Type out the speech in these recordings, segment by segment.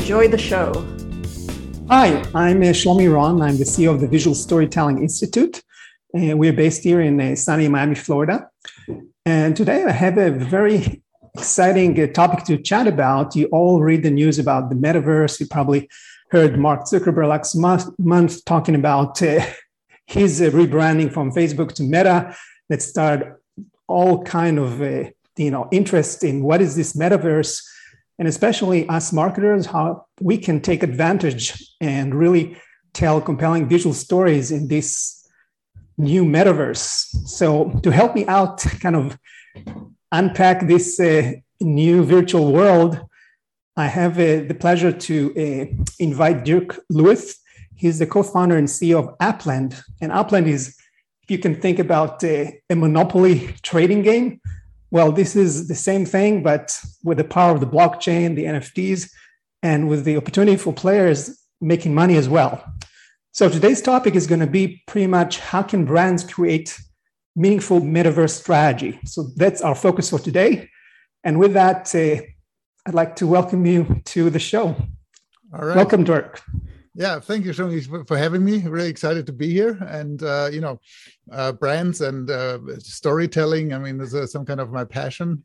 Enjoy the show. Hi, I'm uh, Shlomi Ron. I'm the CEO of the Visual Storytelling Institute. Uh, we're based here in uh, sunny Miami, Florida. And today I have a very exciting topic to chat about. You all read the news about the metaverse. You probably heard Mark Zuckerberg last month, month talking about uh, his uh, rebranding from Facebook to Meta that started all kind of uh, you know interest in what is this metaverse and especially us marketers how we can take advantage and really tell compelling visual stories in this new metaverse so to help me out kind of unpack this uh, new virtual world I have uh, the pleasure to uh, invite Dirk Lueth. He's the co-founder and CEO of Upland. And Upland is, if you can think about uh, a monopoly trading game, well, this is the same thing, but with the power of the blockchain, the NFTs, and with the opportunity for players making money as well. So today's topic is going to be pretty much how can brands create meaningful metaverse strategy. So that's our focus for today. And with that, uh, I'd like to welcome you to the show. All right. Welcome, Dirk. Yeah, thank you, so much for having me. Really excited to be here. And, uh, you know, uh, brands and uh, storytelling, I mean, there's uh, some kind of my passion.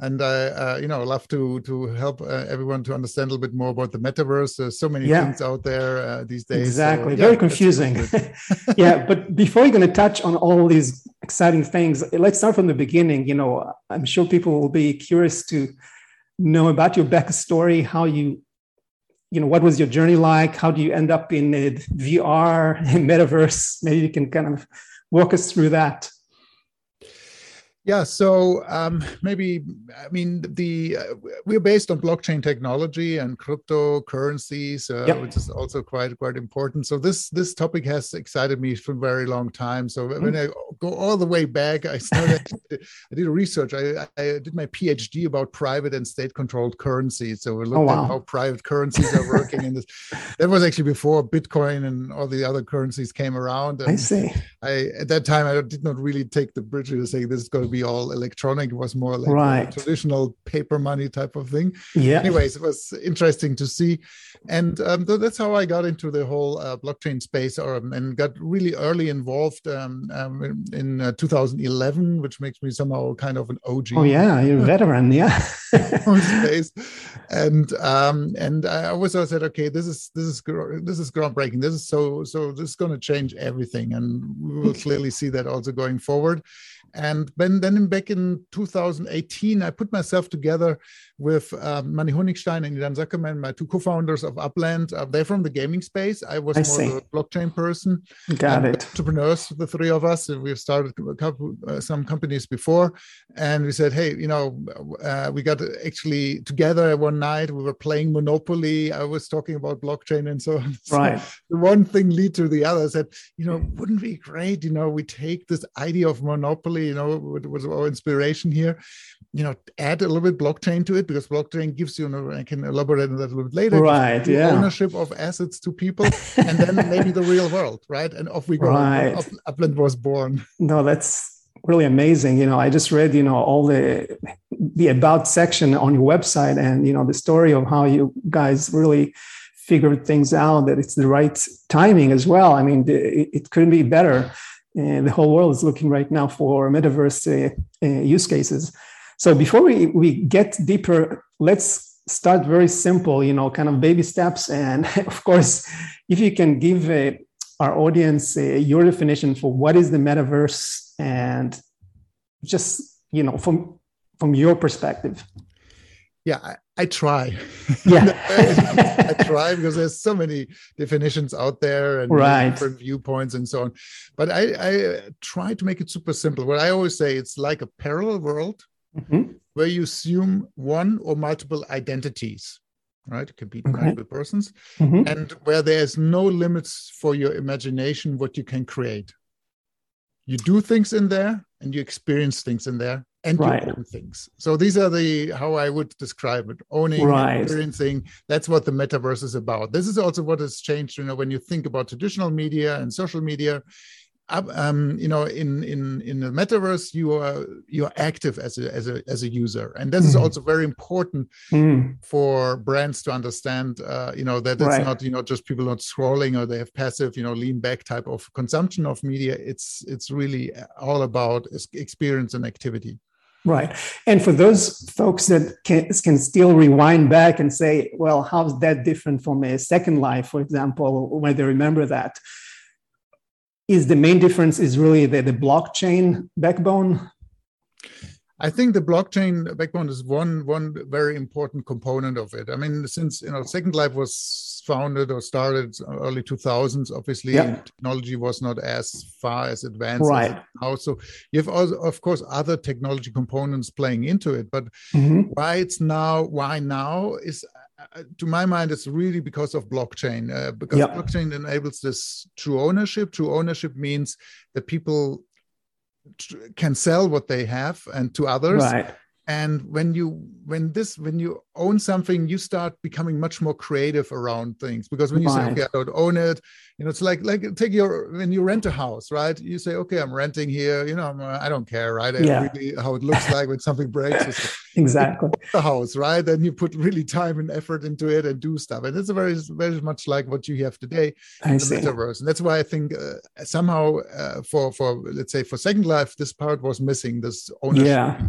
And I, uh, you know, love to to help uh, everyone to understand a little bit more about the metaverse. There's so many yeah. things out there these days. Exactly, so, yeah, very confusing. yeah, but before you're going to touch on all these exciting things, let's start from the beginning. You know, I'm sure people will be curious to know about your backstory, how you, you know, what was your journey like? How do you end up in uh, VR and metaverse? Maybe you can kind of walk us through that. Yeah, so um, maybe I mean the uh, we're based on blockchain technology and cryptocurrencies, uh, yep. which is also quite quite important. So this this topic has excited me for a very long time. So mm-hmm. when I go all the way back, I started I did research. I, I did my PhD about private and state controlled currencies. So we looked oh, wow. at how private currencies are working, and this that was actually before Bitcoin and all the other currencies came around. And I see. I at that time I did not really take the bridge to say this is going to be all electronic. It was more like right. traditional paper money type of thing. Yeah. Anyways, it was interesting to see, and um, that's how I got into the whole uh, blockchain space, or um, and got really early involved um, um, in uh, 2011, which makes me somehow kind of an OG. Oh yeah, you're a veteran, yeah. space, and um, and I always said, okay, this is this is this is groundbreaking. This is so so this is going to change everything, and we will clearly see that also going forward. And then, then back in 2018, I put myself together with um, Mani Honigstein and Idan Zuckerman, my two co-founders of Upland. Uh, they're from the gaming space. I was I more see. a blockchain person. Got it. Entrepreneurs, the three of us. We've started a couple, uh, some companies before, and we said, hey, you know, uh, we got actually together one night. We were playing Monopoly. I was talking about blockchain and so on. Right. So the one thing lead to the other. I said, you know, wouldn't be great? You know, we take this idea of Monopoly. You know, what was our inspiration here? You know, add a little bit blockchain to it because blockchain gives you, I can elaborate on that a little bit later. Right. Yeah. Ownership of assets to people, and then maybe the real world, right? And off we go. Right. Up, Upland was born. No, that's really amazing. You know, I just read, you know, all the the about section on your website, and you know, the story of how you guys really figured things out that it's the right timing as well. I mean, it, it couldn't be better. And the whole world is looking right now for metaverse uh, uh, use cases. So before we, we get deeper, let's start very simple, you know, kind of baby steps. And of course, if you can give uh, our audience uh, your definition for what is the metaverse and just, you know, from, from your perspective. Yeah, I, I try. Yeah, I try because there's so many definitions out there and right. different viewpoints and so on. But I, I try to make it super simple. What I always say, it's like a parallel world mm-hmm. where you assume one or multiple identities. right? It can be okay. multiple persons, mm-hmm. and where there's no limits for your imagination, what you can create. You do things in there, and you experience things in there, and right. you own things. So these are the how I would describe it: owning, right. experiencing. That's what the metaverse is about. This is also what has changed. You know, when you think about traditional media and social media, um, you know, in in in the metaverse, you are you are active as a as a as a user, and this mm. is also very important mm. for brands to understand. Uh, you know that it's right. not you know just people not scrolling or they have passive you know lean back type of consumption of media. It's it's really all about experience and activity. Right. And for those folks that can, can still rewind back and say, well, how's that different from a second life, for example, when they remember that? Is the main difference is really the, the blockchain backbone I think the blockchain backbone is one one very important component of it. I mean, since you know, Second Life was founded or started early 2000s, obviously yeah. technology was not as far as advanced right. as now. So you have also, of course, other technology components playing into it. But mm-hmm. why it's now, why now is to my mind, it's really because of blockchain. Uh, because blockchain enables this true ownership. True ownership means that people can sell what they have and to others. Right and when you when this when you own something you start becoming much more creative around things. Because when you right. say okay i don't own it you know it's like like take your when you rent a house right? You say okay i'm renting here you know I'm, i don't care right? Yeah. really how it looks like when something breaks exactly. the house right? And you put really time and effort into it and do stuff. And it's very very much like what you have today I in the see. metaverse. And that's why i think uh, somehow uh, for for let's say for second life this part was missing this ownership. Yeah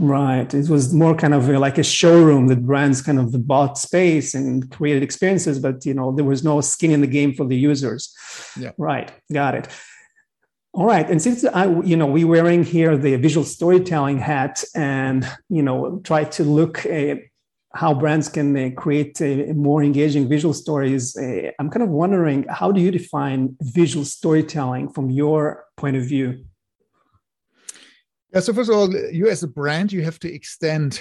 Right. It was more kind of like a showroom that brands kind of bought space and created experiences, but you know there was no skin in the game for the users. Yeah. Right. Got it. All right. And since I, you know, we wearing here the visual storytelling hat, and you know, try to look at how brands can uh, create a more engaging visual stories. Uh, I'm kind of wondering, how do you define visual storytelling from your point of view? Yeah. So first of all, you as a brand, you have to extend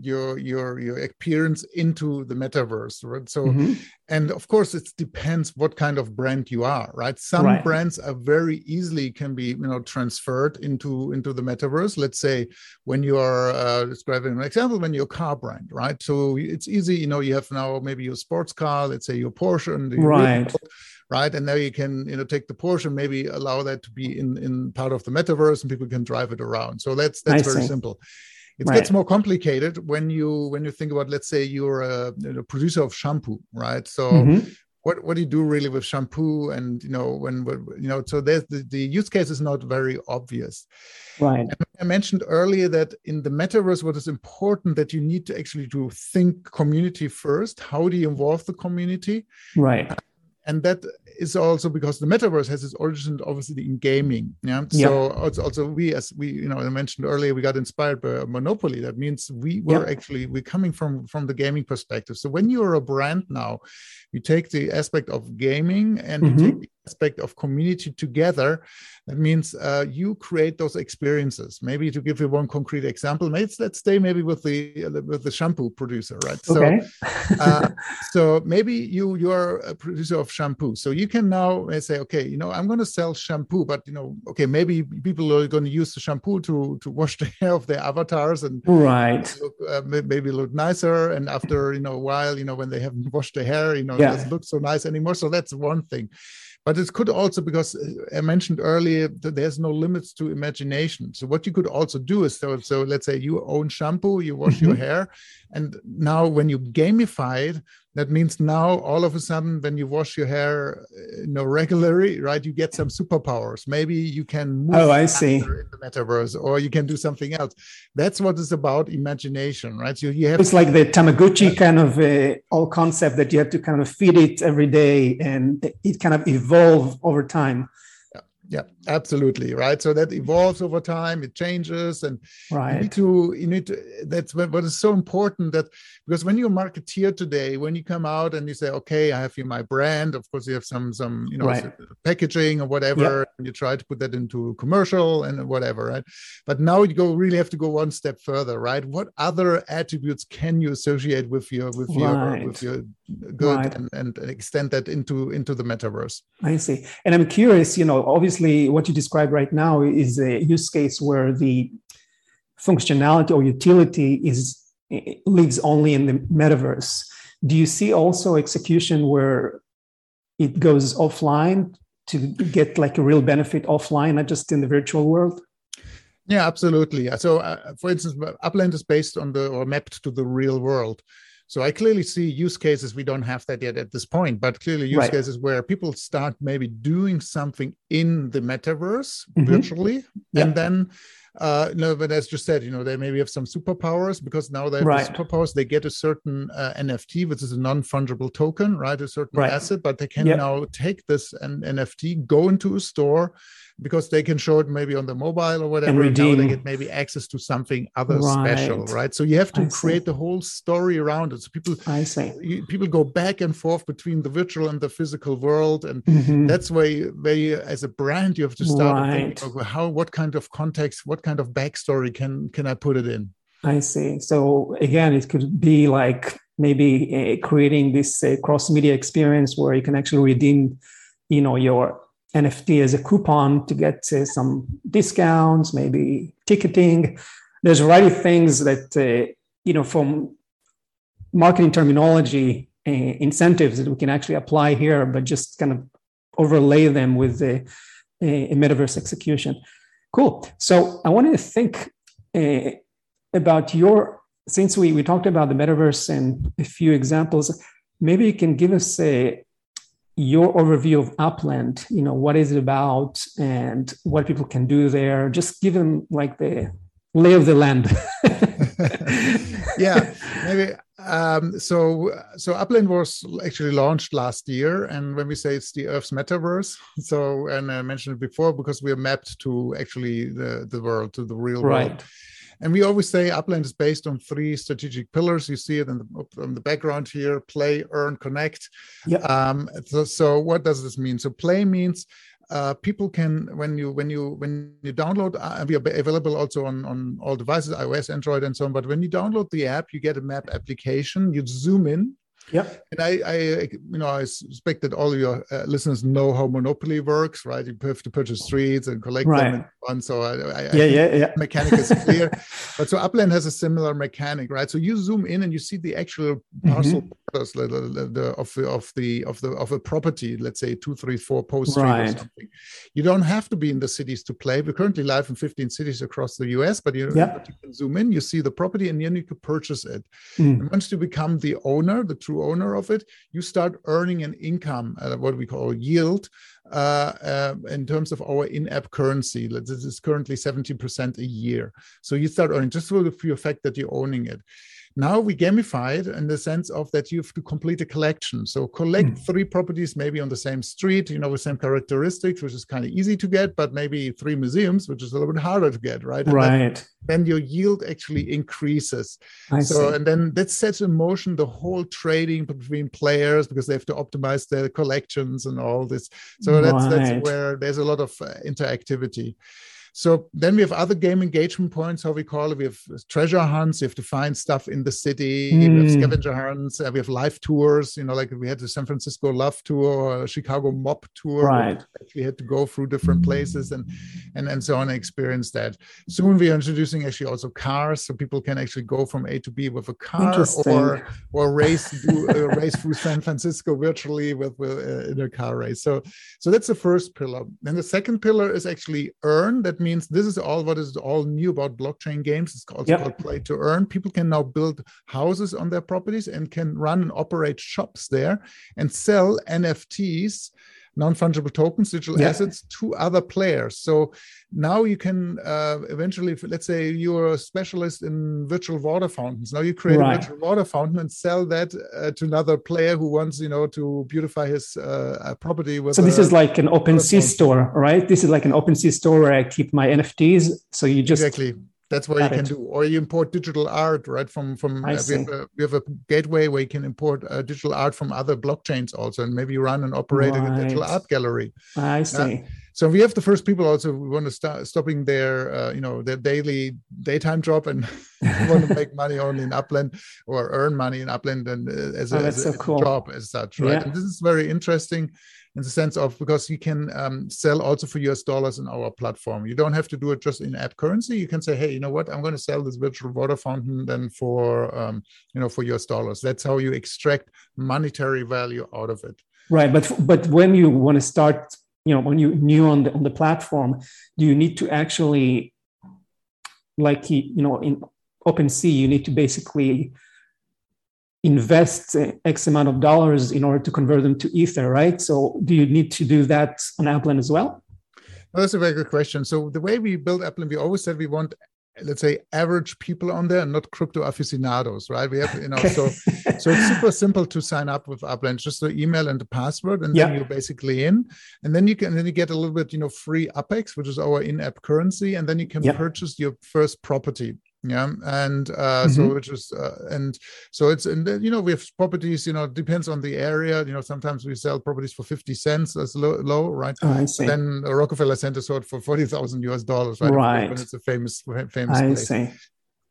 your your your appearance into the metaverse right so mm-hmm. and of course it depends what kind of brand you are right some right. brands are very easily can be you know transferred into into the metaverse let's say when you are uh, describing an example when you're a car brand right so it's easy you know you have now maybe your sports car let's say your porsche and right right? And now you can, you know, take the Porsche and maybe allow that to be in in part of the metaverse, and people can drive it around. So that's that's I very see. simple. It right. gets more complicated when you when you think about, let's say, you're a, a producer of shampoo, right? So. Mm-hmm. What, what do you do really with shampoo and you know when, you know so there's the, the use case is not very obvious right and i mentioned earlier that in the metaverse what is important that you need to actually to think community first how do you involve the community right and that is also because the metaverse has its origin obviously in gaming yeah so yeah. Also, also we as we you know i mentioned earlier we got inspired by monopoly that means we were yeah. actually we're coming from from the gaming perspective so when you're a brand now you take the aspect of gaming and mm-hmm. you take the aspect of community together. That means uh, you create those experiences. Maybe to give you one concrete example maybe let's stay maybe with the uh, with the shampoo producer right? Okay. so uh, so maybe you you're a producer of shampoo. So you can now say okay you know i'm going to sell shampoo but you know okay maybe people are going to use the shampoo to to wash the hair of their avatars and right. look, uh, maybe look nicer. And after you know a while you know when they haven't washed their hair you know yeah. it doesn't look so nice anymore so that's one thing but it could also because uh, i mentioned earlier that there's no limits to imagination so what you could also do is so, so let's say you own shampoo you wash mm-hmm. your hair and now when you gamify it that means now all of a sudden when you wash your hair uh, you know regularly right you get some superpowers. Maybe you can move oh i see. in the metaverse or you can do something else. That's what is about imagination right? So you have it's like the tamagotchi kind of uh, all concept that you have to kind of feed it every day and it kind of evolve over time yeah absolutely right so that evolves over time it changes and right you need to you need to that's what, what is so important that because when you're a marketeer today when you come out and you say okay i have here my brand of course you have some some you know right. packaging or whatever yep. and you try to put that into commercial and whatever right but now you go really have to go one step further right what other attributes can you associate with your with right. your with your good right. and, and extend that into into the metaverse. I see. And i'm curious you know obviously what you describe right now is a use case where the functionality or utility is lives only in the metaverse. Do you see also execution where it goes offline to get like a real benefit offline not just in the virtual world? Yeah absolutely. So uh, for instance upland is based on the or mapped to the real world so I clearly see use cases. We don't have that yet at this point, but clearly use right. cases where people start maybe doing something in the metaverse mm-hmm. virtually, yeah. and then uh no but as you said you know they maybe have some superpowers because now they have right. the superpowers they get a certain uh, nft which is a non-fungible token right a certain right. asset but they can yep. now take this and nft go into a store because they can show it maybe on the mobile or whatever. And redeem. Now they get maybe access to something other right. special, right? So you have to I create see. the whole story around it. So people, I see, people go back and forth between the virtual and the physical world, and mm-hmm. that's where you, where you, as a brand, you have to start right. thinking how, what kind of context, what kind of backstory can can I put it in? I see. So again, it could be like maybe uh, creating this uh, cross media experience where you can actually redeem, you know, your NFT as a coupon to get uh, some discounts, maybe ticketing. There's a variety of things that, you know, from marketing terminology, incentives that we can actually apply here, but just kind of overlay them with the a metaverse execution. Cool. So I wanted to think uh, about your, since we, we talked about the metaverse and a few examples, maybe you can give us a, your overview of Upland, you know, what is it about and what people can do there. Just give them like the lay of the land. yeah, maybe. Um, so, so Upland was actually launched last year, and when we say it's the Earth's metaverse, so and I mentioned it before because we are mapped to actually the the world, to the real right. world. And we always say Upland is based on three strategic pillars. You see it in the, in the background here: play, earn, connect. Yep. Um, so, so what does this mean? So play means uh, people can when you when you when you download uh, we are available also on on all devices ios android and so on but when you download the app you get a map application you zoom in yeah. And I, I, you know, I suspect that all your uh, listeners know how Monopoly works, right? You have to purchase streets and collect right. them and So I, I, yeah, I yeah, yeah. Mechanic is clear. but so Upland has a similar mechanic, right? So you zoom in and you see the actual mm-hmm. parcel mm-hmm. Of the of the of the of a property. Let's say two, three, four post street right. or something. You don't have to be in the cities to play. We're currently live in 15 cities across the US, but you, yeah. you can zoom in, you see the property, and then you can purchase it. Mm. And once you become the owner, the true owner of it, you start earning an income, uh, what we call yield, uh, uh, in terms of our in-app currency. This is currently 70% a year. So you start earning just for the pure fact that you're owning it. Now we gamify it in the sense of that you have to complete a collection. So collect mm. three properties, maybe on the same street, you know, with same characteristics, which is kind of easy to get, but maybe three museums, which is a little bit harder to get, right? And right. Then, then, your yield actually increases. I so see. and then that sets in motion the whole trading between players because they have to optimize their collections and all this. So that's right. that's where there's a lot of uh, interactivity. So then we have other game engagement points, how we call it. We have treasure hunts. You have to find stuff in the city. Mm. We have hmm. scavenger hunts. Uh, we have live tours. You know, like we had the San Francisco Love Tour or Chicago Mob Tour. Right. We had to go through different places and and and so on and experience that. Soon we are introducing actually also cars, so people can actually go from A to B with a car or or race do, uh, race through San Francisco virtually with, with uh, in a car race. So so that's the first pillar. Then the second pillar is actually earn. That means this is all what is all new about blockchain games. It's also yep. called play to earn. People can now build houses on their properties and can run and operate shops there and sell NFTs non-fungible tokens, digital yeah. assets to other players. So now you can uh, eventually, let's say you're a specialist in virtual water fountains. Now you create right. a virtual water fountain and sell that uh, to another player who wants, you know, to beautify his uh, property. With so this is like an OpenSea store, right? This is like an OpenSea store where I keep my NFTs. So you just exactly that's what Got you can it. do or you import digital art right from from uh, we, have a, we, have a, gateway where you can import uh, digital art from other blockchains also and maybe run and operate right. a digital art gallery i see uh, so we have the first people also we want to start stopping their uh, you know their daily daytime job and want to make money only in upland or earn money in upland and uh, as, a, oh, as so a, cool. job as such right yeah. and this is very interesting in the sense of because you can um, sell also for US dollars in our platform. You don't have to do it just in app currency. You can say, hey, you know what? I'm going to sell this virtual water fountain then for um, you know for US dollars. That's how you extract monetary value out of it. Right, but but when you want to start, you know, when you're new on the on the platform, do you need to actually, like you know, in OpenSea, you need to basically invest X amount of dollars in order to convert them to Ether, right? So do you need to do that on Upland as well? well that's a very good question. So the way we build Upland, we always said we want let's say average people on there and not crypto aficionados right we have you know so so it's super simple to sign up with upland just the email and the password and then you're basically in and then you can then you get a little bit you know free UPX which is our in-app currency and then you can purchase your first property yeah and uh mm-hmm. so which is uh, and so it's and you know we have properties you know depends on the area you know sometimes we sell properties for 50 cents that's low, low right? Oh, I see. then rockefeller center sold for 40,000 us dollars right? Right. when it's a famous famous I place. see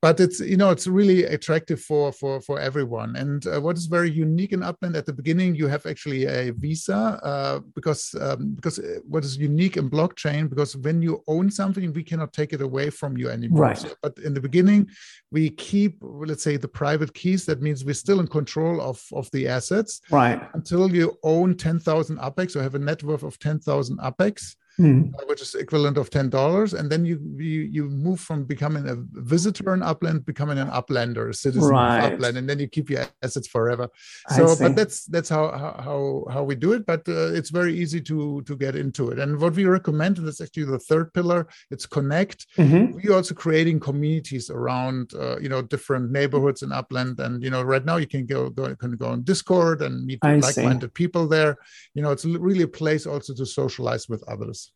but it's you know it's really attractive for for for everyone. And uh, what is very unique in upland at the beginning you have actually a visa uh, because um, because uh, what is unique in blockchain because when you own something we cannot take it away from you anymore. Right. So, but in the beginning we keep let's say the private keys. That means we're still in control of of the assets. Right. Until you own 10,000 UPX or have a net worth of 10,000 UPX mm. which is equivalent of ten dollars, and then you, you you move from becoming a visitor in Upland, becoming an Uplander, a citizen right. of Upland, and then you keep your assets forever. So, but that's that's how how how we do it. But uh, it's very easy to to get into it. And what we recommend, and that's actually the third pillar, it's connect. Mm-hmm. We're also creating communities around uh, you know different neighborhoods in Upland, and you know right now you can go go can go on Discord and meet like-minded people there. You know, it's really a place also to socialize with others.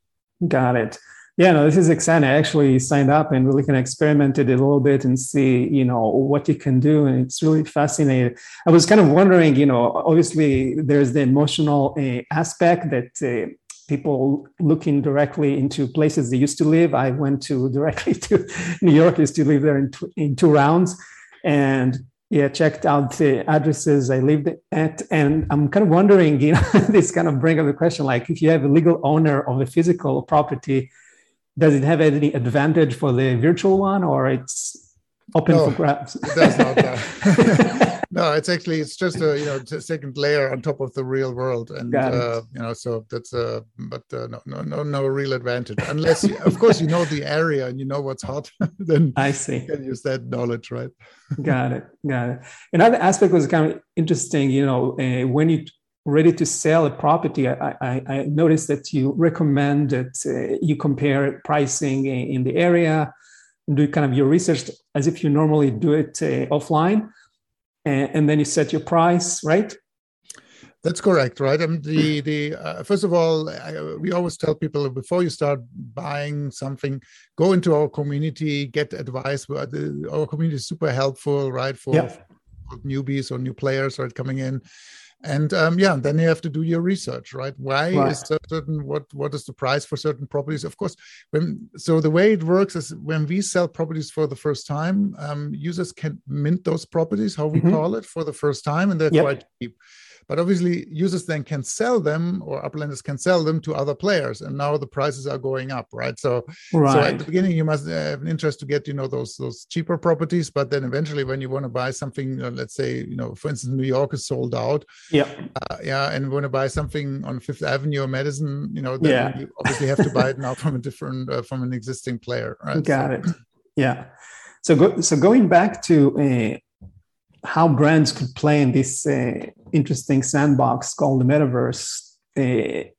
Got it. Yeah, no, this is exciting. I actually signed up and really kind of experimented a little bit and see, you know, what you can do. And it's really fascinating. I was kind of wondering, you know, obviously there's the emotional uh, aspect that uh, people looking directly into places they used to live. I went to directly to New York, used to live there in, t- in two rounds. And yeah, checked out the addresses I lived at, and I'm kind of wondering, you know, this kind of bring up the question: like, if you have a legal owner of a physical property, does it have any advantage for the virtual one, or it's open no, for grabs? It does not. no, it's actually it's just a you know second layer on top of the real world, and uh, you know so that's uh but uh, no no no no real advantage unless you, of course you know the area and you know what's hot, then I see you can use that knowledge, right? got it, got it. Another aspect was kind of interesting, you know, uh, when you ready to sell a property, I, I, I noticed that you recommend that uh, you compare pricing in the area, do kind of your research as if you normally do it uh, offline and, and then you set your price, right? That's correct, right? Mean, the the uh, first of all, I, we always tell people before you start buying something, go into our community, get advice. Our community is super helpful, right? For, yep. for newbies or new players, right, coming in and um, yeah then you have to do your research right why right. is certain what what is the price for certain properties of course when so the way it works is when we sell properties for the first time um, users can mint those properties how we mm-hmm. call it for the first time and they're yep. quite cheap but obviously, users then can sell them, or uplanders can sell them to other players, and now the prices are going up, right? So, right. so at the beginning, you must have an interest to get you know those those cheaper properties, but then eventually, when you want to buy something, uh, let's say you know, for instance, New York is sold out, yeah, uh, yeah, and want to buy something on Fifth Avenue or Madison, you know, then yeah. you obviously have to buy it now from a different uh, from an existing player, right? Got so, it. Yeah. So go, so going back to uh, how brands could play in this uh, interesting sandbox called the metaverse. Uh,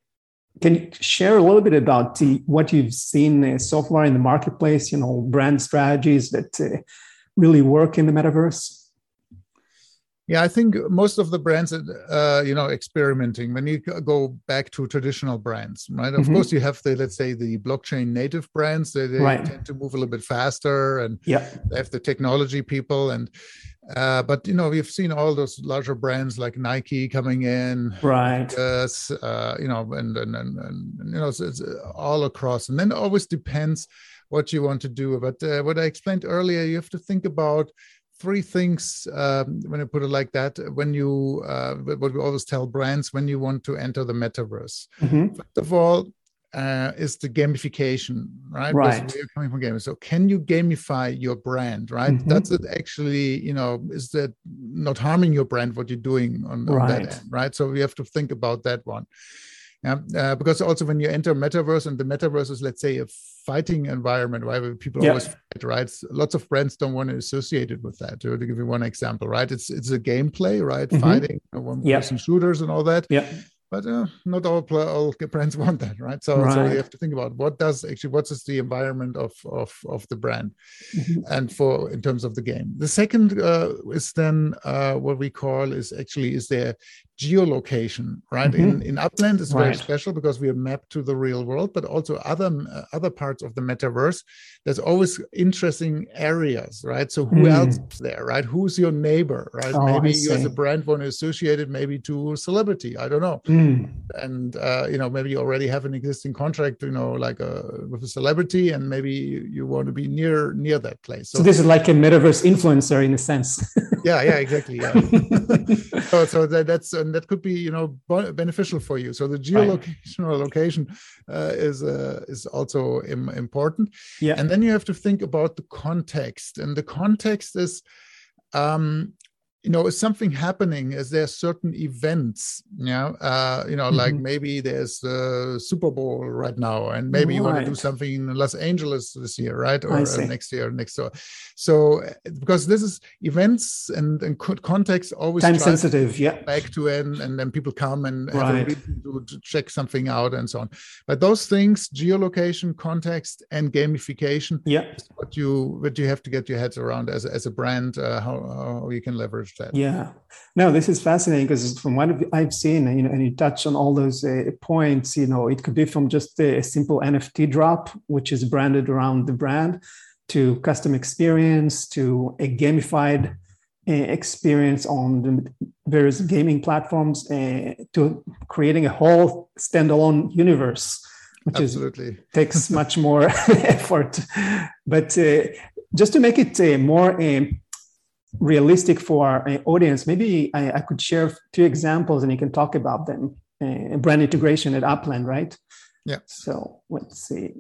can you share a little bit about the, what you've seen uh, so far in the marketplace? You know, brand strategies that uh, really work in the metaverse. Yeah, I think most of the brands, uh, you know, experimenting. When you go back to traditional brands, right? Of mm-hmm. course, you have the let's say the blockchain native brands. They, they right. tend to move a little bit faster, and yeah, they have the technology people. And uh, but you know, we've seen all those larger brands like Nike coming in, right? Yes, uh, you know, and and, and and you know, it's, it's all across. And then it always depends what you want to do. But uh, what I explained earlier, you have to think about three things um, when I put it like that. When you, uh, what we always tell brands, when you want to enter the metaverse, mm-hmm. first of all, uh, is the gamification, right? Right. We're coming from gaming. So, can you gamify your brand, right? Mm-hmm. That's it. Actually, you know, is that not harming your brand? What you're doing on, on that end, right? So we have to think about that one. Yeah, uh, because also when you enter metaverse and the metaverse is, let's say, a fighting environment, right? People always fight, right? Lots of brands don't want to associate it with that. To give you one example, right? It's it's a gameplay, right? Mm-hmm. Fighting, one-person shooters, and all that. Yeah but uh, not all, all brands want that right so, right. so you have to think about what does actually what is the environment of of, of the brand mm-hmm. and for in terms of the game the second uh, is then uh, what we call is actually is there geolocation right? Mm-hmm. in in upland is very right. special because we are mapped to the real world but also other uh, other parts of the metaverse. There's always interesting areas right? So who mm. else is there right? Who's your neighbor right? Oh, maybe you as a brand want to associate it maybe to a celebrity i don't know. Mm. and uh, you know maybe you already have an existing contract you know like a uh, with a celebrity and maybe you want to be near near that place. So, so this is like a metaverse influencer in a sense. Yeah yeah exactly yeah. So, so that, that's and that could be you know beneficial for you. So the geolocation right. or location uh, is uh, is also Im- important. Yeah. And then you have to think about the context and the context is um, you know is something happening? Is there certain events yeah uh, you know mm-hmm. like maybe there's the super bowl right now and maybe right. you want to do something in los angeles this year right? Or uh, next year next year. So because this is events and, and context always time sensitive yeah. back to end and then people come and right. have a reason to, to check something out and so on. But those things geolocation context and gamification yeah. what you what you have to get your heads around as, as a brand uh, how, how you can leverage Yeah, no, this is fascinating because from what I've seen, you know, and you touch on all those uh, points, you know, it could be from just a simple NFT drop, which is branded around the brand, to custom experience, to a gamified uh, experience on the various gaming platforms, uh, to creating a whole standalone universe which Absolutely. is takes much more effort. But uh, just to make it uh, more uh, realistic for our uh, audience, maybe I, I, could share two examples and you can talk about them. Uh, brand integration at Upland, right? Yeah. So let's see.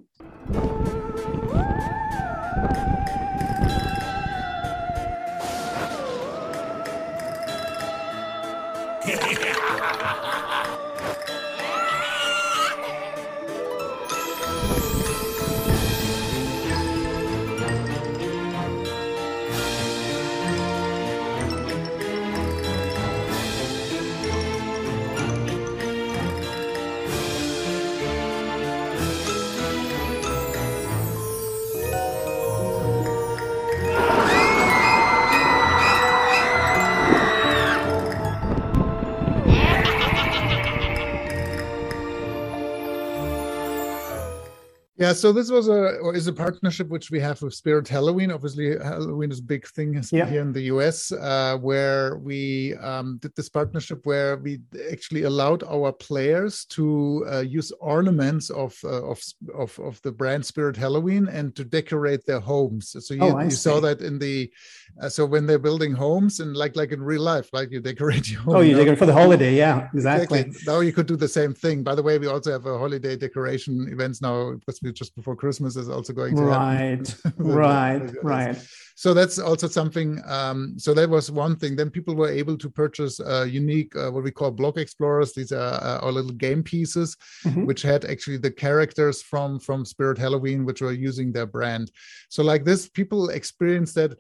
Yeah, so this was a or is a partnership which we have with Spirit Halloween. Obviously, Halloween is a big thing yeah. here in the US, uh, where we um, did this partnership where we actually allowed our players to uh, use ornaments of, uh, of, of of the brand Spirit Halloween and to decorate their homes. So you, oh, you saw that in the uh, so when they're building homes and like like in real life, like you decorate your home. Oh, you decorate for the holiday, yeah, exactly. exactly. Now you could do the same thing. By the way, we also have a holiday decoration events now because just before Christmas is also going to right, right, right. So that's also something. Um, so that was one thing. Then people were able to purchase uh, unique, uh, what we call block explorers. These are uh, our little game pieces, mm-hmm. which had actually the characters from from Spirit Halloween, which were using their brand. So like this, people experience that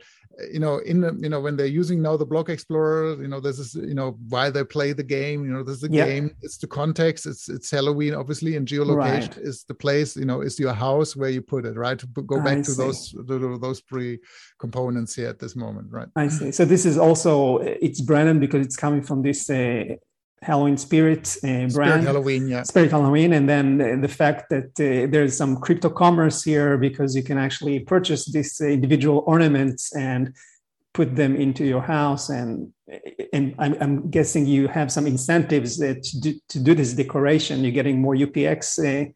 you know in you know when they're using now the block explorer you know this is you know why they play the game you know this is the yep. game it's the context it's it's halloween obviously and geolocation right. is the place you know is your house where you put it right to go back I to see. those to those three components here at this moment right i see so this is also it's branded because it's coming from this uh, Halloween Spirit uh, brand. Spirit Halloween, yeah. Spirit Halloween, and then the fact that uh, there's some crypto commerce here because you can actually purchase these individual ornaments and put them into your house and and I'm, I'm guessing you have some incentives that to do, to do this decoration you're getting more upx uh,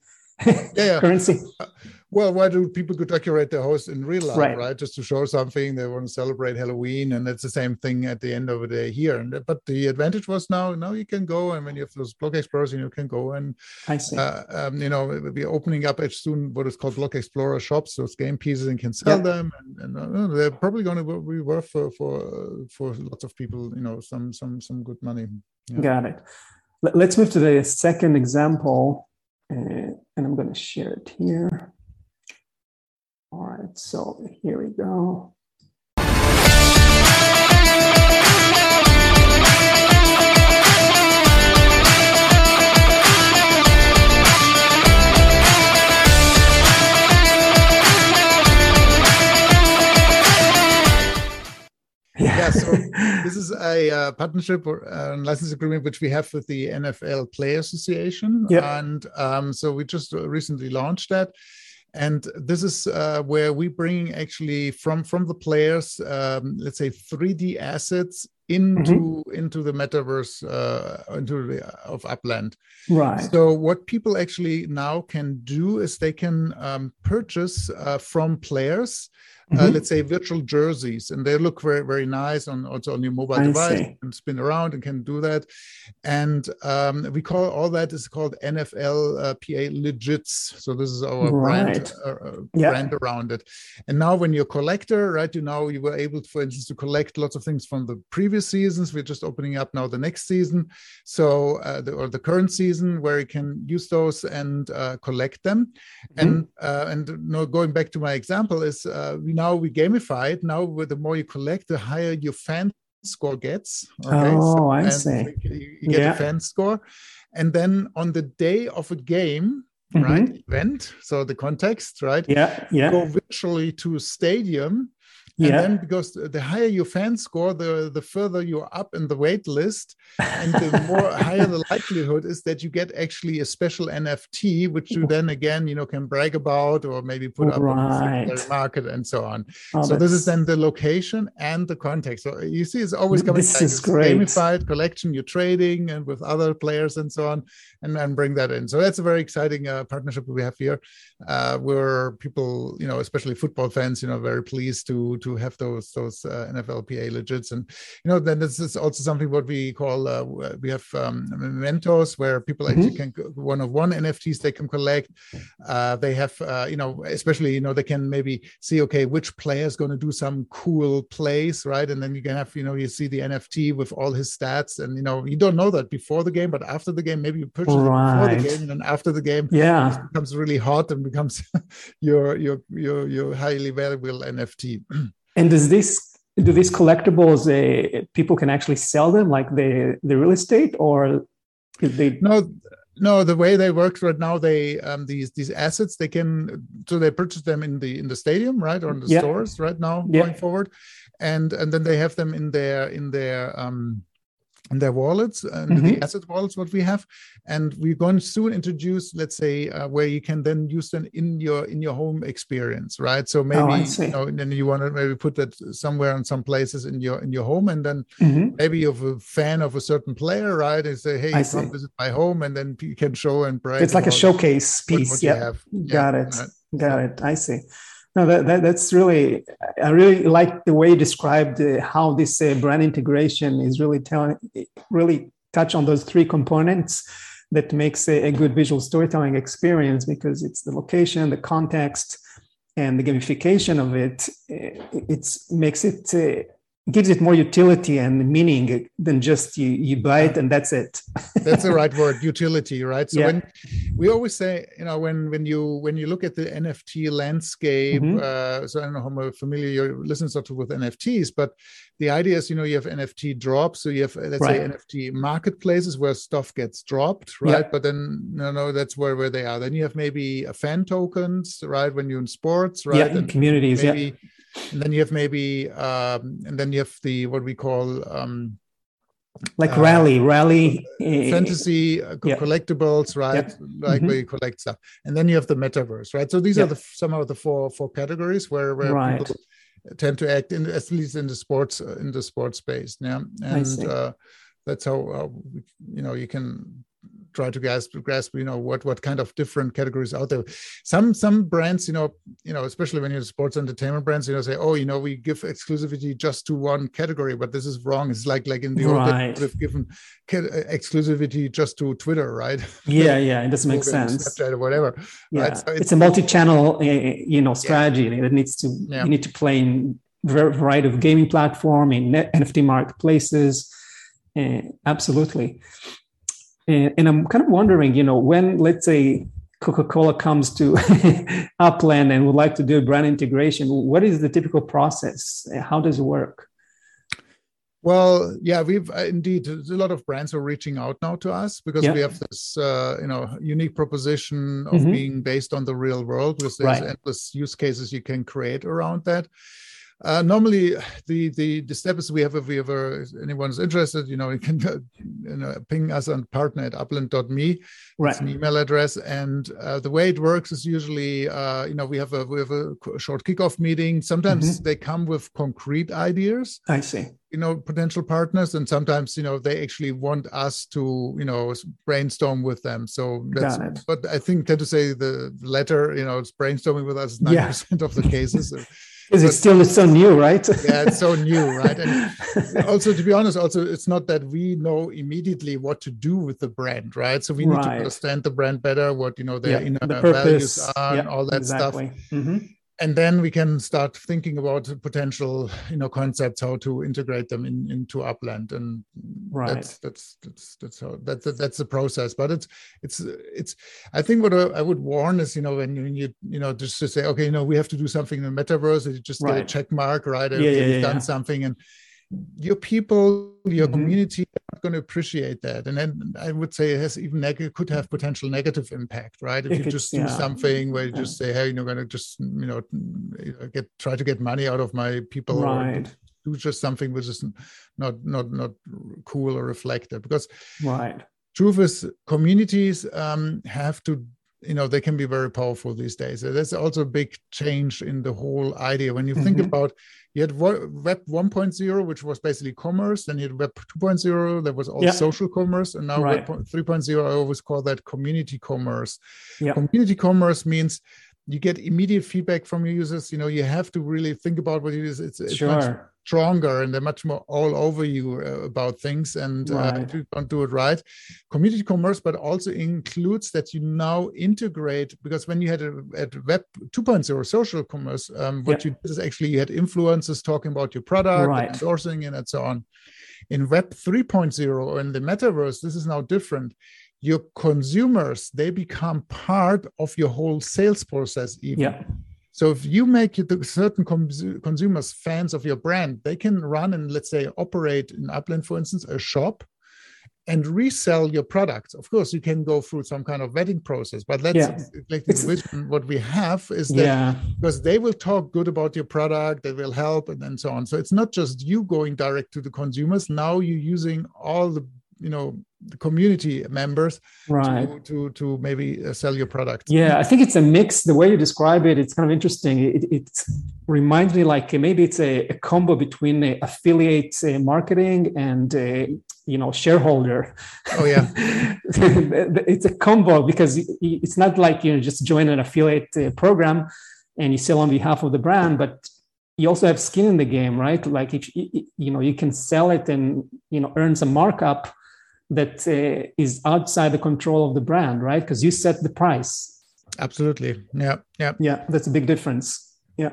yeah, yeah. currency uh, well, why do people could decorate their house in real life, right. right? Just to show something. They want to celebrate Halloween, and it's the same thing at the end of the day here. And but the advantage was now, now you can go, and when you have those block explorers, you can go and I see. Uh, um, you know, we're opening up as soon what is called block explorer shops, those game pieces, and can sell yeah. them, and, and uh, they're probably going to be worth for for for lots of people, you know, some some some good money. Yeah. Got it. Let's move to the second example, uh, and I'm going to share it here. All right, so here we go. yeah, so this is a uh, partnership or uh, license agreement which we have with the NFL Play Association, and um, so we just recently launched that and this is uh, where we bring actually from from the players um, let's say 3d assets into mm-hmm. into the metaverse uh, into the of upland right so what people actually now can do is they can um, purchase uh, from players uh, mm-hmm. uh, let's say virtual jerseys and they look very very nice on also on your mobile I device see. and spin around and can do that and um, we call all that is called nfl uh, pa legits so this is our right. brand uh, uh brand around it and now when you're a collector right you know you were able for instance to collect lots of things from the previous seasons we're just opening up now the next season so uh, the, or the current season where you can use those and collect them mm-hmm. and and you know, going back to my example is we now we gamify it. Now, with the more you collect, the higher your fan score gets. Okay? Oh, so, I see. You get yeah. a fan score, and then on the day of a game, mm-hmm. right event, so the context, right? Yeah, yeah. Go virtually to a stadium and yeah. then because the higher your fan score the the further you're up in the wait list and the more higher the likelihood is that you get actually a special nft which you then again you know can brag about or maybe put up right. on the market and so on oh, so this is then the location and the context so you see it's always coming this is great. gamified collection you're trading and with other players and so on and then bring that in so that's a very exciting uh, partnership we have here uh, where people you know especially football fans you know very pleased to to to have those those uh, NFLPA legits. And you know, then this is also something what we call uh, we have um, mementos where people mm-hmm. actually can one of one NFTs they can collect. Uh, they have uh, you know, especially you know, they can maybe see okay which player is going to do some cool plays, right? And then you can have you know you see the NFT with all his stats, and you know you don't know that before the game, but after the game maybe you purchase right. it before the game, and then after the game, yeah, it becomes really hot and becomes your your your your highly valuable NFT. And does this do these collectibles uh, people can actually sell them like the the real estate or they no no the way they work right now they um these these assets they can so they purchase them in the in the stadium right or in the yeah. stores right now yeah. going forward and and then they have them in their in their um their wallets and mm-hmm. the asset wallets what we have. And we're going to soon introduce let's say uh, where you can then use them in your in your home experience right? So oh, maybe oh, you know and then you want to maybe put that somewhere in some places in your in your home. And then mm-hmm. maybe you're a fan of a certain player right? And say hey come visit my home and then you can show and brag it's like a showcase piece. Yeah got yeah. it got it. I see no, that, that, that's really, I really like the way you described uh, how this uh, brand integration is really telling, really touch on those three components that makes a, a, good visual storytelling experience because it's the location, the context, and the gamification of it. It makes it uh, gives it more utility and meaning than just you you buy it and that's it that's the right word utility right so yeah. when we always say you know when when you when you look at the nft landscape mm-hmm. uh, so i don't know how familiar your listeners are with nfts but the idea is you know you have nft drops so you have let's right. say nft marketplaces where stuff gets dropped right yeah. but then no no that's where where they are then you have maybe a fan tokens right when you're in sports right yeah in communities maybe, yeah and then you have maybe um, and then you have the what we call um, like uh, rally rally uh, fantasy uh, yeah. collectibles right like mm-hmm. where you collect stuff and then you have the metaverse right so these are the some of the four four categories where where right. people tend to act in at least in the sports uh, in the sports space yeah? And uh, that's how uh, you know you can try to grasp grasp you know what what kind of different categories out there some some brands you know you know especially when you're sports entertainment brands you know say oh you know we give exclusivity just to one category but this is wrong it's like like in the old right. days we've given exclusivity just to twitter right yeah yeah it doesn't make sense or whatever yeah right? so it's, it's, a multi-channel uh, you know strategy yeah. that needs to yeah. you need to play in variety of gaming platform in nft marketplaces uh, absolutely and, and I'm kind of wondering, you know, when let's say Coca-Cola comes to Upland and would like to do a brand integration, what is the typical process? How does it work? Well, yeah, we've uh, indeed a lot of brands are reaching out now to us because yeah. we have this, uh, you know, unique proposition of mm-hmm. being based on the real world. Because there's right. endless use cases you can create around that. Uh, normally, the, the the step is we have if we ever anyone's interested, you know, you can you know, ping us on partner at upland.me. Right. It's an email address, and uh, the way it works is usually, uh, you know, we have a we have a short kickoff meeting. Sometimes mm-hmm. they come with concrete ideas. I see. You know, potential partners, and sometimes you know they actually want us to you know brainstorm with them. So that's. But I think tend to say the letter, you know, it's brainstorming with us ninety yeah. percent of the cases. because it's still it's so new right? Yeah it's so new right? And also to be honest also it's not that we know immediately what to do with the brand right? So we need right. to understand the brand better what you know their yeah, inner the values are yeah, and all that exactly. stuff mm-hmm and then we can start thinking about potential you know concepts how to integrate them in, into upland and right that's that's that's that's how that's that's the process but it's it's it's i think what i would warn is you know when you you, you know just to say okay you know we have to do something in the metaverse you just right. get a check mark right yeah, yeah, yeah, done yeah. something and your people, your mm-hmm. community going to appreciate that. And then I would say it has even neg- could have potential negative impact, right? If, if you just do yeah. something where you yeah. just say, hey, you're going to just, you know, get try to get money out of my people right. or do just something which is not not not cool or reflective. Because right. truth is communities um, have to you know they can be very powerful these days there's also a big change in the whole idea when you mm-hmm. think about you had web 1.0 which was basically commerce then you had web 2.0 that was all yeah. social commerce and now right. web 3.0 i always call that community commerce yeah. community commerce means you get immediate feedback from your users you know you have to really think about what it is it's, it's sure. much stronger and they're much more all over you uh, about things and uh, right. uh, if you don't do it right community commerce but also includes that you now integrate because when you had a, at web 2.0 social commerce um, what yeah. you did is actually you had influencers talking about your product right. endorsing it and so on in web 3.0 or in the metaverse this is now different your consumers they become part of your whole sales process even yeah so if you make certain consumers fans of your brand, they can run and let's say operate in Upland, for instance, a shop and resell your products. Of course, you can go through some kind of vetting process, but that's yeah. like what we have is that yeah. because they will talk good about your product, they will help, and, and so on. So it's not just you going direct to the consumers. Now you're using all the you know the community members right. to, to, to maybe uh, sell your product. Yeah i think it's a mix. The way you describe it it's kind of interesting. It, it reminds me like maybe it's a, a combo between affiliate uh, marketing and uh, you know shareholder. Oh yeah. It's a combo because it's not like you know just join an affiliate uh, program and you sell on behalf of the brand but you also have skin in the game right? Like if you, you know you can sell it and you know earn some markup that uh, is outside the control of the brand, right? Because you set the price. Absolutely. Yeah. Yeah. Yeah. That's a big difference. Yeah.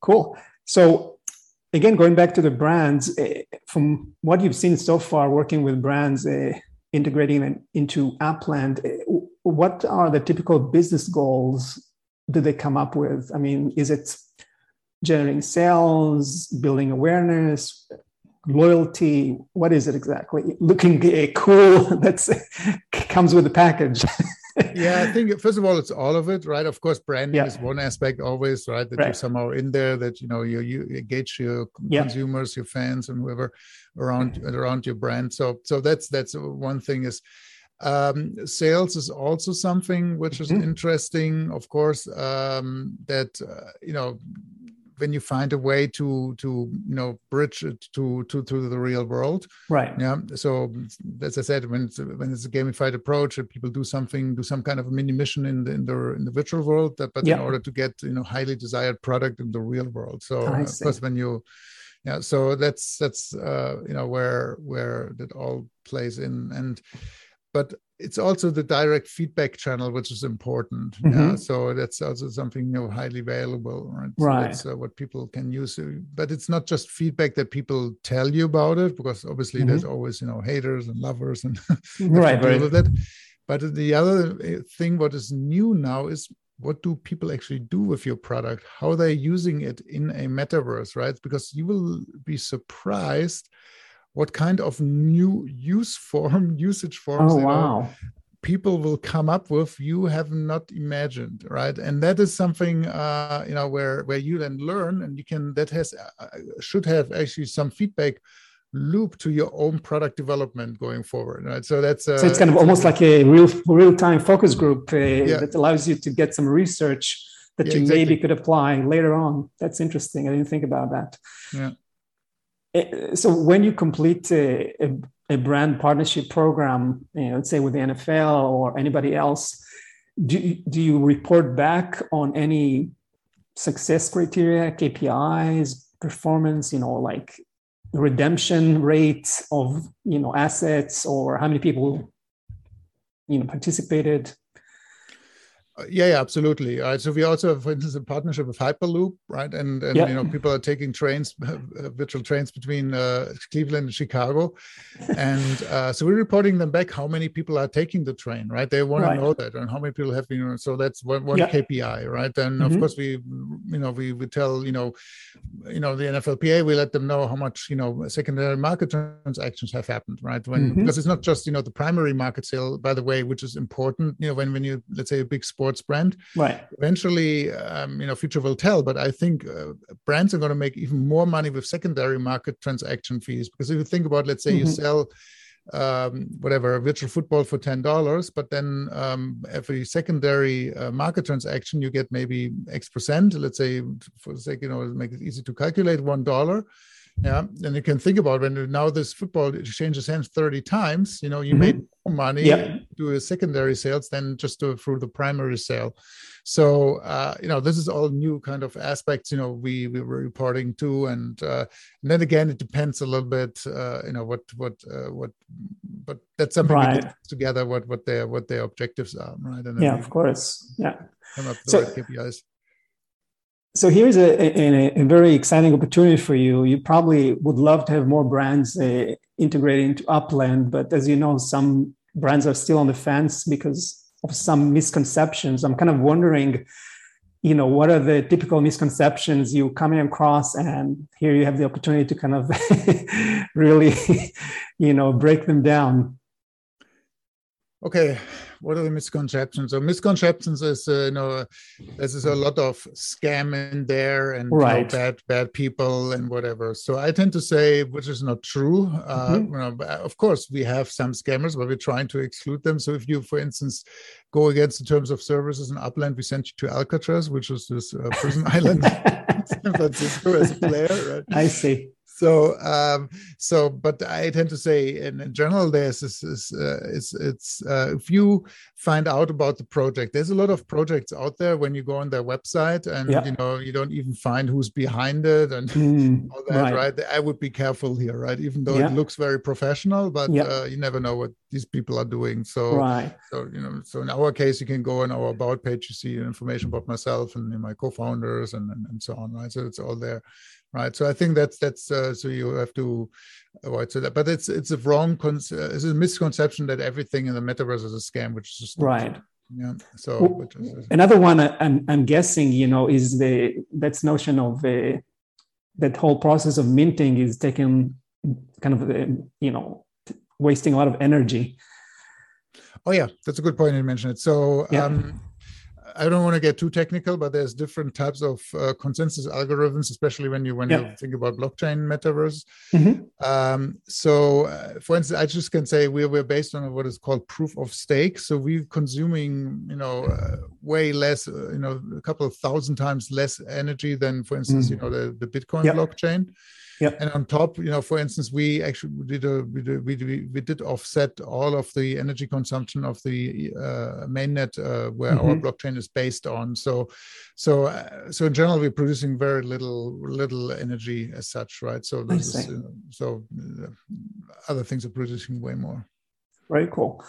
Cool. So again, going back to the brands, uh, from what you've seen so far, working with brands, uh, integrating them into Upland, uh, what are the typical business goals do they come up with? I mean, is it generating sales, building awareness, loyalty? What is it exactly? Looking cool, that's comes with the package. yeah, I think first of all, it's all of it, right? Of course, branding yeah. is one aspect always, right? That right. you're somehow in there, that you know you you engage your yeah. consumers, your fans, and whoever around around your brand. So so that's that's one thing is um, sales is also something which is mm-hmm. interesting, of course. Um, that uh, you know when you find a way to to you know bridge it to to to the real world. Right. Yeah. So as i said when it's when it's a gamified approach people do something do some kind of a mini mission in the in the in the virtual world that, but yeah. in order to get you know highly desired product in the real world. So of course when you yeah so that's that's uh you know where where that all plays in. And but it's also the direct feedback channel which is important mm-hmm. yeah so that's also something you know highly valuable right so that's uh, what people can use but it's not just feedback that people tell you about it because obviously mm-hmm. there's always you know haters and lovers and right, right. with it but the other uh, thing what is new now is what do people actually do with your product how they're using it in a metaverse right because you will be surprised what kind of new use form, usage forms oh, wow. People will come up with you have not imagined right and that is something uh, you know where where you then learn and you can that has uh, should have actually some feedback loop to your own product development going forward right so that's uh, so it's kind of almost like a real real-time focus group uh, yeah. that allows you to get some research that yeah, you exactly. maybe could apply later on that's interesting i didn't think about that yeah Eh, so when you complete a, a, a, brand partnership program, you know, let's say with the NFL or anybody else, do, do you report back on any success criteria, KPIs, performance, you know, like redemption rate of, you know, assets or how many people, you know, participated? Uh, yeah, yeah, absolutely. All right. So we also have, for instance, a partnership with Hyperloop, right? And and yeah. you know, people are taking trains, uh, virtual trains between uh, Cleveland and Chicago, and uh, so we're reporting them back how many people are taking the train, right? They want right. to know that, and how many people have been. So that's one, one yeah. KPI, right? And mm-hmm. of course, we, you know, we we tell you know, you know, the NFLPA, we let them know how much you know secondary market transactions have happened, right? When mm-hmm. because it's not just you know the primary market sale, by the way, which is important. You know, when when you let's say a big sport sports brand. Right. Eventually, um, you know, future will tell. But I think uh, brands are going to make even more money with secondary market transaction fees because if you think about, let's say, mm-hmm. you sell um, whatever virtual football for ten dollars, but then um, every secondary uh, market transaction you get maybe X percent. Let's say, for the sake, you know, make it easy to calculate one dollar yeah and you can think about when now this football changes hands 30 times you know you mm-hmm. made more money yeah. do a secondary sales than just do through the primary sale so uh, you know this is all new kind of aspects you know we we were reporting to and, uh, and then again it depends a little bit uh, you know what what uh, what but that's something right. together what what their what their objectives are right and yeah of course yeah so, right KPIs so here's a, a, a, very exciting opportunity for you. You probably would love to have more brands uh, integrated into Upland, but as you know, some brands are still on the fence because of some misconceptions. I'm kind of wondering, you know, what are the typical misconceptions you coming across? And here you have the opportunity to kind of really, you know, break them down. Okay, what are the misconceptions? So misconceptions is uh, you know there's a lot of scam in there and right. you know, bad bad people and whatever. So I tend to say which is not true. Uh, mm-hmm. you know, of course we have some scammers, but we're trying to exclude them. So if you, for instance, go against the terms of services in Upland, we sent you to Alcatraz, which is this uh, prison island in San Francisco as a player. Right? I see so um, so but i tend to say in, in general there's this is uh, it's it's uh, if you find out about the project there's a lot of projects out there when you go on their website and yeah. you know you don't even find who's behind it and mm, all that right. right. i would be careful here right even though yeah. it looks very professional but yeah. uh, you never know what these people are doing so right so you know so in our case you can go on our about page you see information about myself and my co-founders and, and, and so on right so it's all there right? So I think that's that's uh, so you have to avoid so that, but it's it's a wrong con- uh, it's a misconception that everything in the metaverse is a scam, which is just right. Yeah. So well, is, another one I'm I'm guessing you know is the that's notion of uh, that whole process of minting is taking kind of uh, you know wasting a lot of energy. Oh yeah, that's a good point you mentioned it. So yeah. um, I don't want to get too technical, but there's different types of uh, consensus algorithms, especially when you when yeah. you think about blockchain metaverse. Mm-hmm. Um, so, uh, for instance, I just can say we're we're based on what is called proof of stake. So we're consuming, you know, uh, way less, uh, you know, a couple of thousand times less energy than, for instance, mm-hmm. you know, the the Bitcoin yeah. blockchain. Yep. And on top, you know, for instance, we actually did a we did, we, did, we did offset all of the energy consumption of the uh, mainnet uh, where mm-hmm. our blockchain is based on. So, so uh, so in general, we're producing very little little energy as such, right? So this is, uh, so uh, other things are producing way more. Very cool.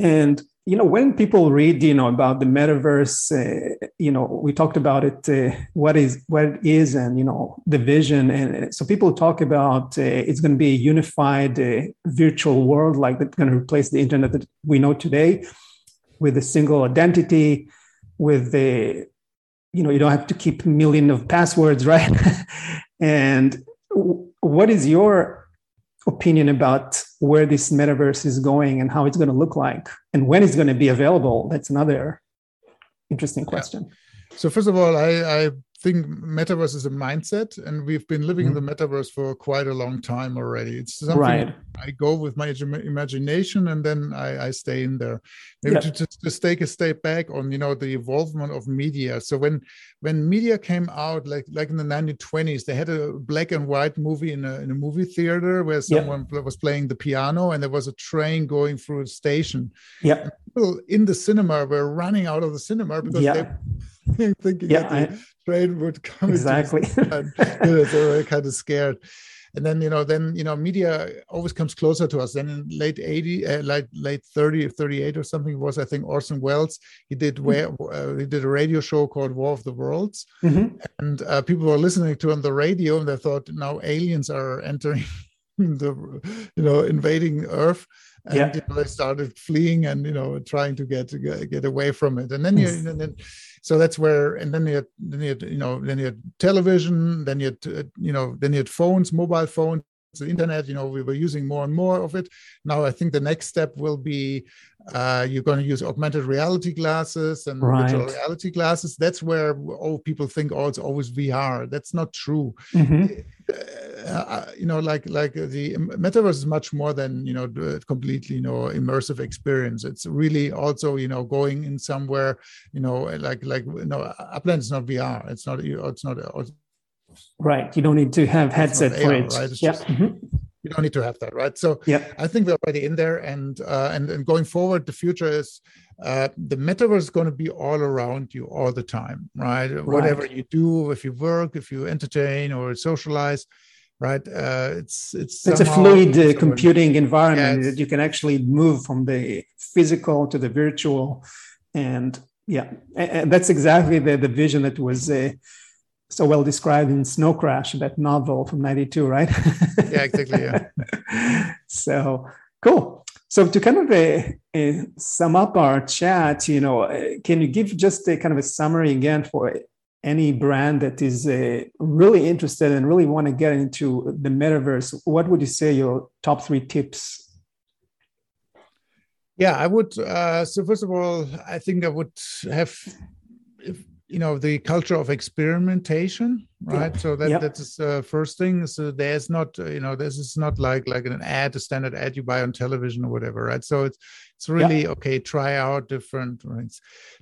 And you know, when people read, you know, about the metaverse, uh, you know, we talked about it, uh, what is what it is, and you know, the vision, and uh, so people talk about uh, it's going to be a unified uh, virtual world, like that's going to replace the internet that we know today, with a single identity, with the, you know, you don't have to keep a million of passwords, right? and what is your opinion about where this metaverse is going and how it's going to look like and when it's going to be available that's another interesting question yeah. so first of all i i think metaverse is a mindset and we've been living mm-hmm. in the metaverse for quite a long time already it's something right. i go with my imagination and then i, I stay in there maybe yeah. to just to take a step back on you know the evolvement of media so when when media came out like like in the 1920s they had a black and white movie in a, in a movie theater where someone yeah. was playing the piano and there was a train going through a station yeah people in the cinema were running out of the cinema because yeah. they thinking yeah, that the train would come exactly. and, you know, so we're kind of scared. And then you know, then you know, media always comes closer to us. Then in late 80, uh, like late 30 or 38 or something was I think Orson Welles. He did mm-hmm. where uh, he did a radio show called War of the Worlds, mm-hmm. and uh, people were listening to on the radio, and they thought now aliens are entering the you know invading Earth and yeah. you know, they started fleeing and you know trying to get get, get away from it and then you and then so that's where and then you had, then you had, you know then you had television then you had uh, you know then you had phones mobile phones the internet you know we were using more and more of it. Now i think the next step will be uh, you're going to use augmented reality glasses and right. virtual reality glasses. That's where oh people think oh it's always vr that's not true. Mm-hmm. Uh, uh, you know like like the metaverse is much more than you know completely you know immersive experience. It's really also you know going in somewhere you know like like you know upland is not vr it's not it's not right you don't need to have headset for it right? yeah just, mm-hmm. you don't need to have that right so yeah i think we're already in there and uh, and, and going forward the future is uh, the metaverse is going to be all around you all the time right? right? whatever you do if you work if you entertain or socialize right uh, it's it's it's a fluid uh, computing environment yeah, that you can actually move from the physical to the virtual and yeah and that's exactly the, the vision that was uh, so well described in Snow Crash, that novel from 92, right? yeah, exactly. Yeah. so cool. So to kind of uh, uh, sum up our chat, you know, uh, can you give just a kind of a summary again for any brand that is uh, really interested and really want to get into the metaverse? What would you say your top three tips? Yeah, I would. Uh, so first of all, I think I would have if you know the culture of experimentation right? Yeah. so that yep. that's the uh, first thing. So there's not uh, you know this is not like like an ad a standard ad you buy on television or whatever right? So it's it's really yeah. okay try out different right?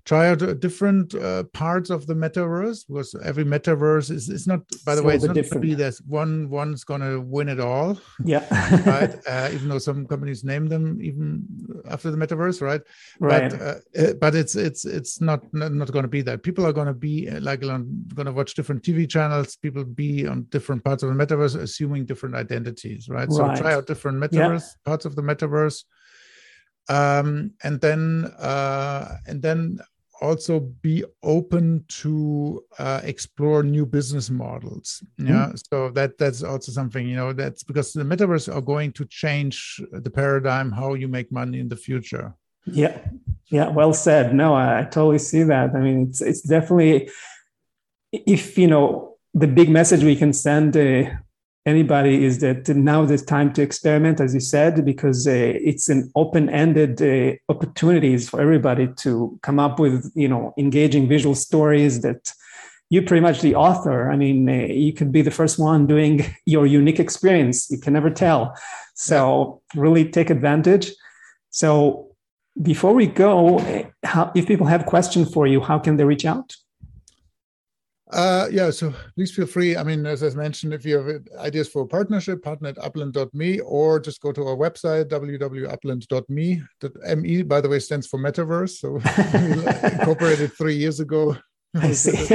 try out uh, different uh, parts of the metaverse because every metaverse is, is not by the way it's not going to be there's one one's going to win it all yeah. right? Uh, even though some companies name them even after the metaverse right? Right. but, uh, but it's it's it's not not, not going to be that. People are going to be like going to watch different tv channels people be on different parts of the metaverse assuming different identities right, right. so try out different metaverse yeah. parts of the metaverse. Um, and then uh, and then also be open to uh, explore new business models. Mm-hmm. yeah? So that that's also something you know that's because the metaverse are going to change the paradigm how you make money in the future. Yeah. Yeah well said. No i, I totally see that. I mean it's it's definitely if you know the big message we can send uh, anybody is that now is the time to experiment, as you said, because uh, it's an open-ended uh, opportunities for everybody to come up with, you know, engaging visual stories that you're pretty much the author. I mean, uh, you could be the first one doing your unique experience. You can never tell. So really take advantage. So before we go, uh, how, if people have questions for you, how can they reach out? Uh, yeah, so please feel free. I mean, as I mentioned, if you have ideas for a partnership, partner at upland.me, or just go to our website, www.upland.me. ME, by the way, stands for metaverse. So we incorporated three years ago. I see.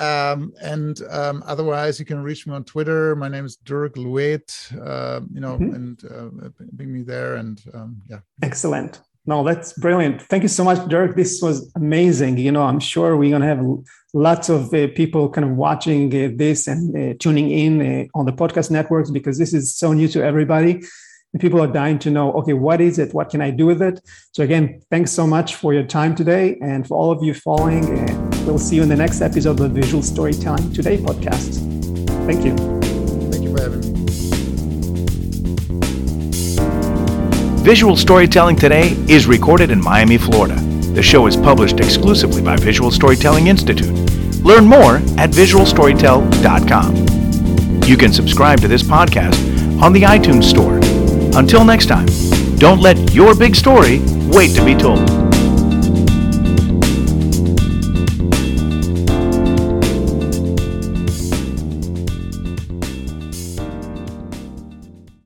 um, and um, otherwise, you can reach me on Twitter. My name is Dirk Lueth, uh, you know, mm-hmm. and uh, bring me there. And um, yeah. Excellent. No, that's brilliant. Thank you so much, Dirk. This was amazing. You know, I'm sure we're going to have lots of uh, people kind of watching uh, this and uh, tuning in uh, on the podcast networks because this is so new to everybody. And people are dying to know, okay, what is it? What can I do with it? So, again, thanks so much for your time today. And for all of you following, we'll see you in the next episode of the Visual Storytelling Today podcast. Thank you. Visual Storytelling Today is recorded in Miami, Florida. The show is published exclusively by Visual Storytelling Institute. Learn more at visualstorytell.com. You can subscribe to this podcast on the iTunes Store. Until next time, don't let your big story wait to be told.